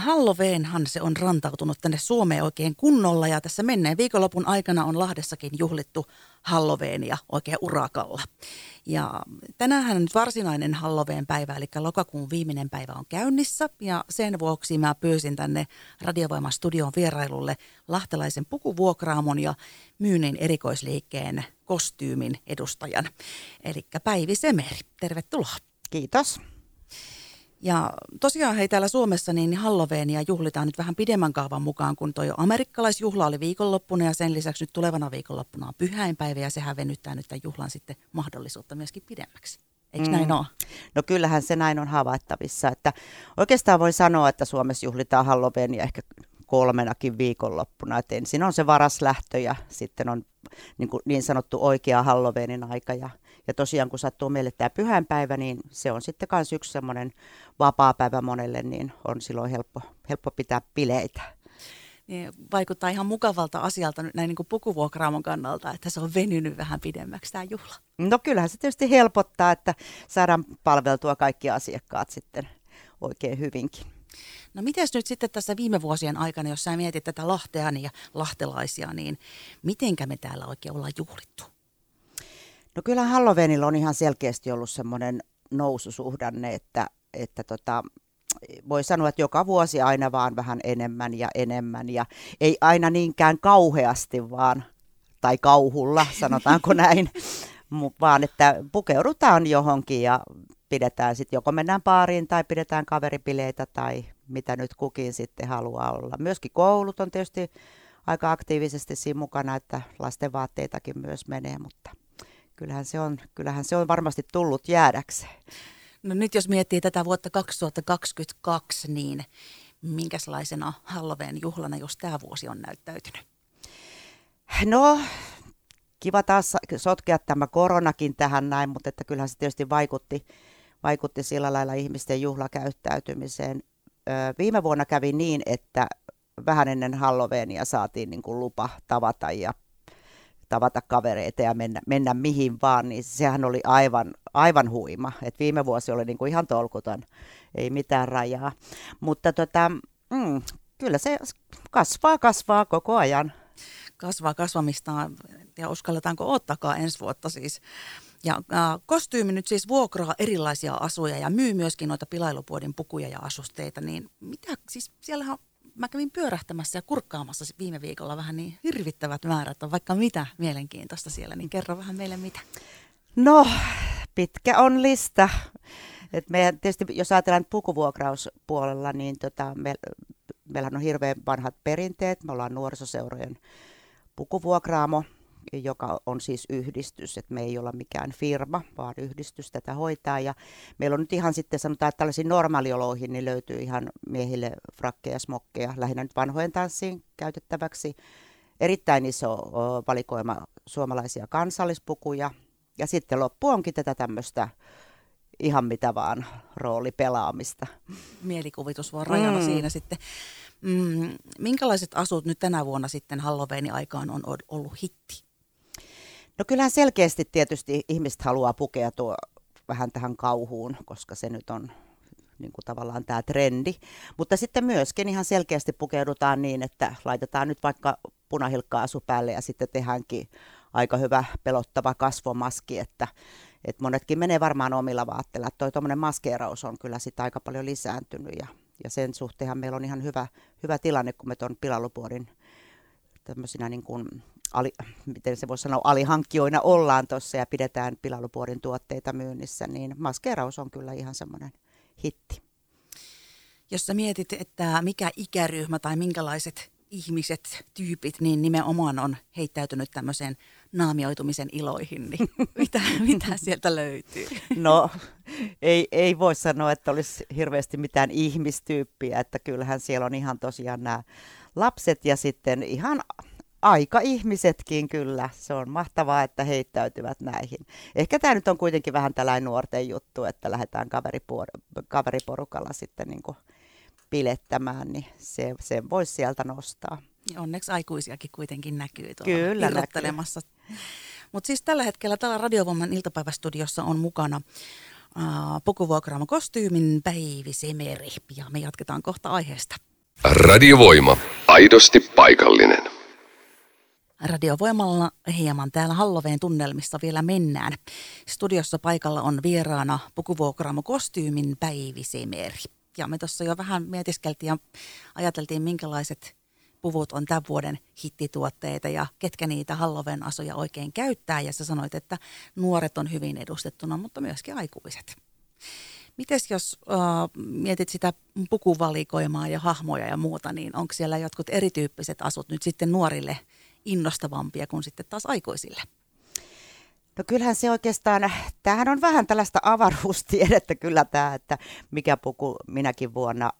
Halloweenhan se on rantautunut tänne Suomeen oikein kunnolla ja tässä menneen viikonlopun aikana on Lahdessakin juhlittu Halloweenia oikein urakalla. Ja tänään nyt varsinainen Halloween päivä, eli lokakuun viimeinen päivä on käynnissä ja sen vuoksi mä pyysin tänne Radiovoiman studion vierailulle lahtelaisen pukuvuokraamon ja myynnin erikoisliikkeen kostyymin edustajan, eli Päivi Semeri. Tervetuloa. Kiitos. Ja tosiaan hei täällä Suomessa niin Halloweenia juhlitaan nyt vähän pidemmän kaavan mukaan, kun toi amerikkalaisjuhla oli viikonloppuna ja sen lisäksi nyt tulevana viikonloppuna on pyhäinpäivä ja sehän venyttää nyt tämän juhlan sitten mahdollisuutta myöskin pidemmäksi. Eikö mm. näin ole? No kyllähän se näin on havaittavissa, että oikeastaan voi sanoa, että Suomessa juhlitaan Halloweenia ehkä kolmenakin viikonloppuna. Et ensin on se varas lähtö ja sitten on niin, kuin niin sanottu oikea Halloweenin aika ja ja tosiaan kun sattuu meille tämä pyhänpäivä, niin se on sitten myös yksi semmoinen vapaa päivä monelle, niin on silloin helppo, helppo pitää bileitä. Niin, vaikuttaa ihan mukavalta asialta näin niin kuin pukuvuokraamon kannalta, että se on venynyt vähän pidemmäksi tämä juhla. No kyllähän se tietysti helpottaa, että saadaan palveltua kaikki asiakkaat sitten oikein hyvinkin. No miten nyt sitten tässä viime vuosien aikana, jos sä mietit tätä Lahtea ja lahtelaisia, niin mitenkä me täällä oikein ollaan juhlittu? No kyllä Halloweenilla on ihan selkeästi ollut semmoinen noususuhdanne, että, että tota, voi sanoa, että joka vuosi aina vaan vähän enemmän ja enemmän ja ei aina niinkään kauheasti vaan, tai kauhulla sanotaanko näin, vaan että pukeudutaan johonkin ja pidetään sitten, joko mennään baariin tai pidetään kaveripileitä tai mitä nyt kukin sitten haluaa olla. Myöskin koulut on tietysti aika aktiivisesti siinä mukana, että lasten vaatteitakin myös menee, mutta kyllähän se on, kyllähän se on varmasti tullut jäädäkseen. No nyt jos miettii tätä vuotta 2022, niin minkälaisena Halloween juhlana, jos tämä vuosi on näyttäytynyt? No, kiva taas sotkea tämä koronakin tähän näin, mutta että kyllähän se tietysti vaikutti, vaikutti sillä lailla ihmisten juhlakäyttäytymiseen. viime vuonna kävi niin, että vähän ennen Halloweenia saatiin niin kuin lupa tavata ja tavata kavereita ja mennä, mennä mihin vaan, niin sehän oli aivan, aivan huima. Et viime vuosi oli niinku ihan tolkuton, ei mitään rajaa. Mutta tota, mm, kyllä se kasvaa, kasvaa koko ajan. Kasvaa kasvamista ja uskalletaanko ottakaa ensi vuotta siis. Ja äh, kostyymi nyt siis vuokraa erilaisia asuja ja myy myöskin noita pilailupuodin pukuja ja asusteita, niin mitä, siis siellähän mä kävin pyörähtämässä ja kurkkaamassa viime viikolla vähän niin hirvittävät määrät on vaikka mitä mielenkiintoista siellä, niin kerro vähän meille mitä. No, pitkä on lista. Et me, tietysti, jos ajatellaan pukuvuokrauspuolella, niin tota, me, meillähän on hirveän vanhat perinteet. Me ollaan nuorisoseurojen pukuvuokraamo, joka on siis yhdistys, että me ei olla mikään firma, vaan yhdistys tätä hoitaa. Ja meillä on nyt ihan sitten sanotaan, että tällaisiin normaalioloihin niin löytyy ihan miehille frakkeja, smokkeja, lähinnä nyt vanhojen tanssiin käytettäväksi. Erittäin iso valikoima suomalaisia kansallispukuja. Ja sitten loppu onkin tätä tämmöistä ihan mitä vaan roolipelaamista. Mielikuvitus vaan rajalla mm. siinä sitten. Mm, minkälaiset asut nyt tänä vuonna sitten Halloweenin aikaan on ollut hitti? No kyllähän selkeästi tietysti ihmiset haluaa pukeutua vähän tähän kauhuun, koska se nyt on niin kuin tavallaan tämä trendi. Mutta sitten myöskin ihan selkeästi pukeudutaan niin, että laitetaan nyt vaikka punahilkka-asu päälle ja sitten tehdäänkin aika hyvä pelottava kasvomaski, että, että monetkin menee varmaan omilla vaatteilla. Toi tuommoinen maskeeraus on kyllä sitten aika paljon lisääntynyt ja, ja sen suhteenhan meillä on ihan hyvä, hyvä tilanne, kun me tuon pilalupuodin tämmöisinä niin kuin ali, miten se voisi sanoa, alihankkijoina ollaan tuossa ja pidetään pilalupuodin tuotteita myynnissä, niin maskeraus on kyllä ihan semmoinen hitti. Jos sä mietit, että mikä ikäryhmä tai minkälaiset ihmiset, tyypit, niin nimenomaan on heittäytynyt tämmöiseen naamioitumisen iloihin, niin mitä, mitä sieltä löytyy? No, ei, ei voi sanoa, että olisi hirveästi mitään ihmistyyppiä, että kyllähän siellä on ihan tosiaan nämä lapset ja sitten ihan aika ihmisetkin kyllä. Se on mahtavaa, että heittäytyvät näihin. Ehkä tämä nyt on kuitenkin vähän tällainen nuorten juttu, että lähdetään kaveripor- kaveriporukalla sitten niin kuin pilettämään, niin se, se voisi sieltä nostaa. Ja onneksi aikuisiakin kuitenkin näkyy tuolla Kyllä irrottelemassa. Mutta siis tällä hetkellä täällä Radiovoiman iltapäivästudiossa on mukana pukuvuokraama kostyymin Päivi Semeri ja me jatketaan kohta aiheesta. Radiovoima. Aidosti paikallinen. Radiovoimalla hieman täällä Halloveen tunnelmissa vielä mennään. Studiossa paikalla on vieraana pukuvuokraamo kostyymin Päivi Semeri. Ja me tuossa jo vähän mietiskeltiin ja ajateltiin, minkälaiset puvut on tämän vuoden hittituotteita ja ketkä niitä Halloween asuja oikein käyttää. Ja sä sanoit, että nuoret on hyvin edustettuna, mutta myöskin aikuiset. Mites jos äh, mietit sitä pukuvalikoimaa ja hahmoja ja muuta, niin onko siellä jotkut erityyppiset asut nyt sitten nuorille innostavampia kuin sitten taas aikuisille? No kyllähän se oikeastaan, tämähän on vähän tällaista avaruustiedettä kyllä tämä, että mikä puku minäkin vuonna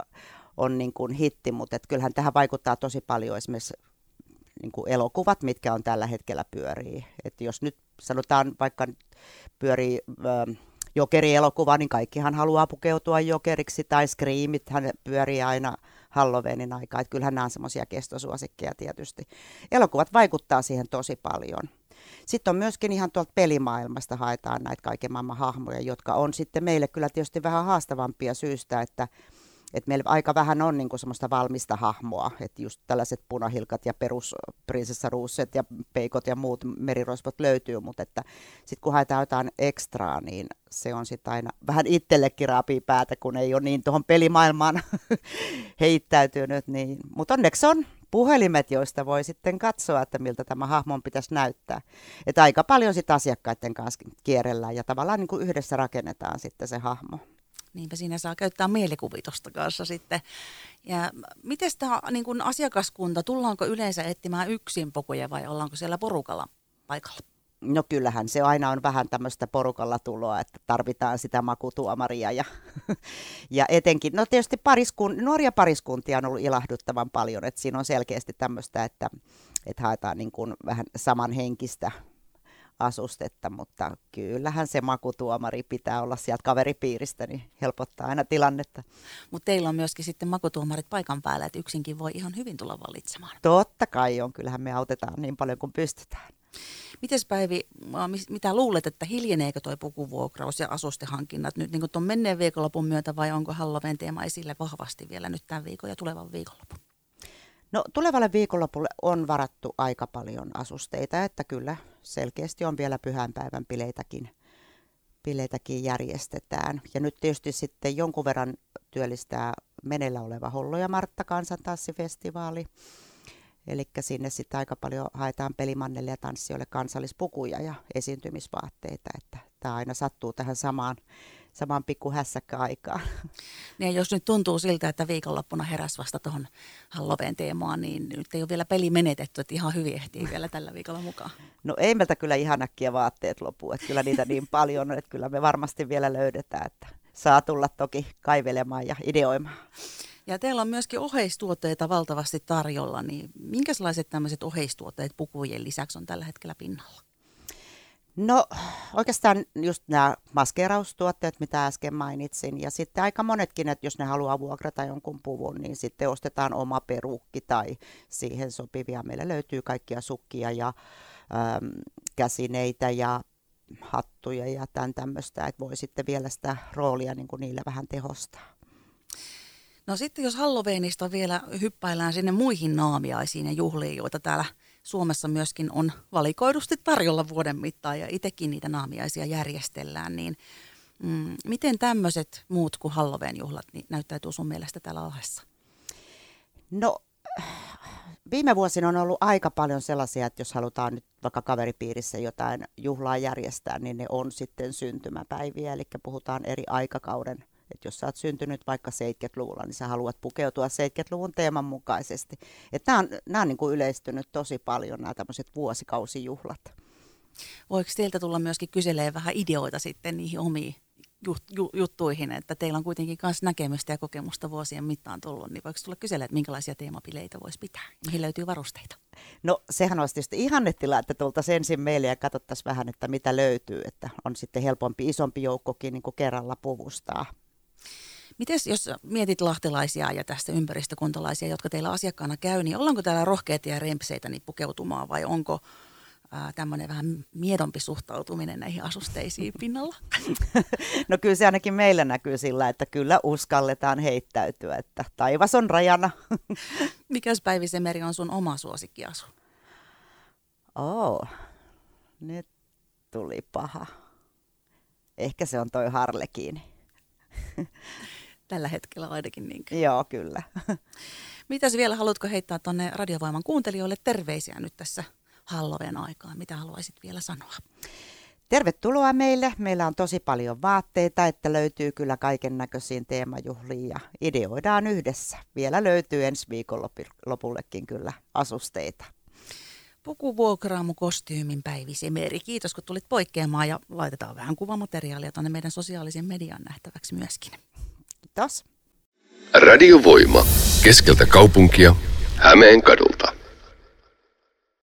on niin kuin hitti, mutta et kyllähän tähän vaikuttaa tosi paljon esimerkiksi niin kuin elokuvat, mitkä on tällä hetkellä pyörii. Et jos nyt sanotaan vaikka pyörii äh, jokerielokuva, niin kaikkihan haluaa pukeutua jokeriksi, tai Screamit hän pyörii aina Halloweenin aikaa. Että kyllähän nämä on semmoisia kestosuosikkeja tietysti. Elokuvat vaikuttaa siihen tosi paljon. Sitten on myöskin ihan tuolta pelimaailmasta haetaan näitä kaiken maailman hahmoja, jotka on sitten meille kyllä tietysti vähän haastavampia syystä, että et meillä aika vähän on niinku semmoista valmista hahmoa, että just tällaiset punahilkat ja perusprinsessaruusset ja peikot ja muut merirosvot löytyy, mutta että sitten kun haetaan jotain ekstraa, niin se on sitten aina vähän itsellekin raapii päätä, kun ei ole niin tuohon pelimaailmaan heittäytynyt. Niin. Mutta onneksi on puhelimet, joista voi sitten katsoa, että miltä tämä hahmon pitäisi näyttää. Että aika paljon sitten asiakkaiden kanssa kierrellään ja tavallaan niin kuin yhdessä rakennetaan sitten se hahmo. Niinpä siinä saa käyttää mielikuvitusta kanssa sitten. Ja miten tämä niin kuin asiakaskunta, tullaanko yleensä etsimään yksin pokuja vai ollaanko siellä porukalla paikalla? No kyllähän se aina on vähän tämmöistä porukalla tuloa, että tarvitaan sitä makutuomaria ja, ja etenkin, no tietysti pariskun, nuoria pariskuntia on ollut ilahduttavan paljon, että siinä on selkeästi tämmöistä, että, että haetaan niin kuin vähän samanhenkistä asustetta, mutta kyllähän se makutuomari pitää olla sieltä kaveripiiristä, niin helpottaa aina tilannetta. Mutta teillä on myöskin sitten makutuomarit paikan päällä, että yksinkin voi ihan hyvin tulla valitsemaan. Totta kai on, kyllähän me autetaan niin paljon kuin pystytään. Mites Päivi, mitä luulet, että hiljeneekö tuo pukuvuokraus ja asustehankinnat nyt niin tuon menneen viikonlopun myötä vai onko Halloween teema esille vahvasti vielä nyt tämän viikon ja tulevan viikonlopun? No tulevalle viikonlopulle on varattu aika paljon asusteita, että kyllä selkeästi on vielä pyhänpäivän bileitäkin, bileitäkin järjestetään. Ja nyt tietysti sitten jonkun verran työllistää menellä oleva Hollo ja Martta kansantanssifestivaali. Eli sinne sitten aika paljon haetaan pelimannelle ja tanssijoille kansallispukuja ja esiintymisvaatteita, että tämä aina sattuu tähän samaan saman pikku hässäkkäaikaan. Niin jos nyt tuntuu siltä, että viikonloppuna heräs vasta tuohon Halloween teemaan, niin nyt ei ole vielä peli menetetty, että ihan hyvin ehtii vielä tällä viikolla mukaan. No ei meiltä kyllä ihan äkkiä vaatteet lopu, että kyllä niitä niin paljon on, että kyllä me varmasti vielä löydetään, että saa tulla toki kaivelemaan ja ideoimaan. Ja teillä on myöskin oheistuotteita valtavasti tarjolla, niin minkälaiset tämmöiset oheistuotteet pukujen lisäksi on tällä hetkellä pinnalla? No oikeastaan just nämä maskeeraustuotteet, mitä äsken mainitsin. Ja sitten aika monetkin, että jos ne haluaa vuokrata jonkun puvun, niin sitten ostetaan oma perukki tai siihen sopivia. Meillä löytyy kaikkia sukkia ja äm, käsineitä ja hattuja ja tämän tämmöistä, että voi sitten vielä sitä roolia niin kuin niillä vähän tehostaa. No sitten jos Halloweenista vielä hyppäillään sinne muihin naamiaisiin ja juhliin, joita täällä – Suomessa myöskin on valikoidusti tarjolla vuoden mittaan ja itsekin niitä naamiaisia järjestellään, niin mm, miten tämmöiset muut kuin Halloween juhlat niin näyttäytyy sun mielestä täällä Lahdessa? No viime vuosina on ollut aika paljon sellaisia, että jos halutaan nyt vaikka kaveripiirissä jotain juhlaa järjestää, niin ne on sitten syntymäpäiviä, eli puhutaan eri aikakauden että jos sä oot syntynyt vaikka 70-luvulla, niin sä haluat pukeutua 70-luvun teeman mukaisesti. Että nämä on, nämä on niin kuin yleistynyt tosi paljon, nämä tämmöiset vuosikausijuhlat. Voiko teiltä tulla myöskin kyselee vähän ideoita sitten niihin omiin jut, ju, juttuihin, että teillä on kuitenkin myös näkemystä ja kokemusta vuosien mittaan tullut, niin voiko tulla kyselee, että minkälaisia teemapileitä voisi pitää, mihin löytyy varusteita? No sehän olisi tietysti ihannetila, että tultaisiin ensin meille ja katsottaisiin vähän, että mitä löytyy, että on sitten helpompi, isompi joukkokin niin kuin kerralla puvustaa. Mites jos mietit lahtelaisia ja tästä ympäristökuntalaisia, jotka teillä asiakkaana käy, niin ollaanko täällä rohkeita ja rempseitä niin pukeutumaan vai onko tämmöinen vähän miedompi suhtautuminen näihin asusteisiin pinnalla? No kyllä se ainakin meillä näkyy sillä, että kyllä uskalletaan heittäytyä, että taivas on rajana. Mikäs Päivi Semeri on sun oma suosikkiasu? Oo, nyt tuli paha. Ehkä se on toi Harlekiini. Tällä hetkellä ainakin niinkö? Joo, kyllä. Mitäs vielä, haluatko heittää tuonne Radiovoiman kuuntelijoille terveisiä nyt tässä Halloween aikaan? Mitä haluaisit vielä sanoa? Tervetuloa meille. Meillä on tosi paljon vaatteita, että löytyy kyllä kaiken näköisiin teemajuhliin ja ideoidaan yhdessä. Vielä löytyy ensi viikon lopullekin kyllä asusteita. Pukuvuokraamu kostyymin Päivi Semeri. Kiitos kun tulit poikkeamaan ja laitetaan vähän kuvamateriaalia tuonne meidän sosiaalisen median nähtäväksi myöskin. Kiitos. Radiovoima. Keskeltä kaupunkia. Hämeen kadulta.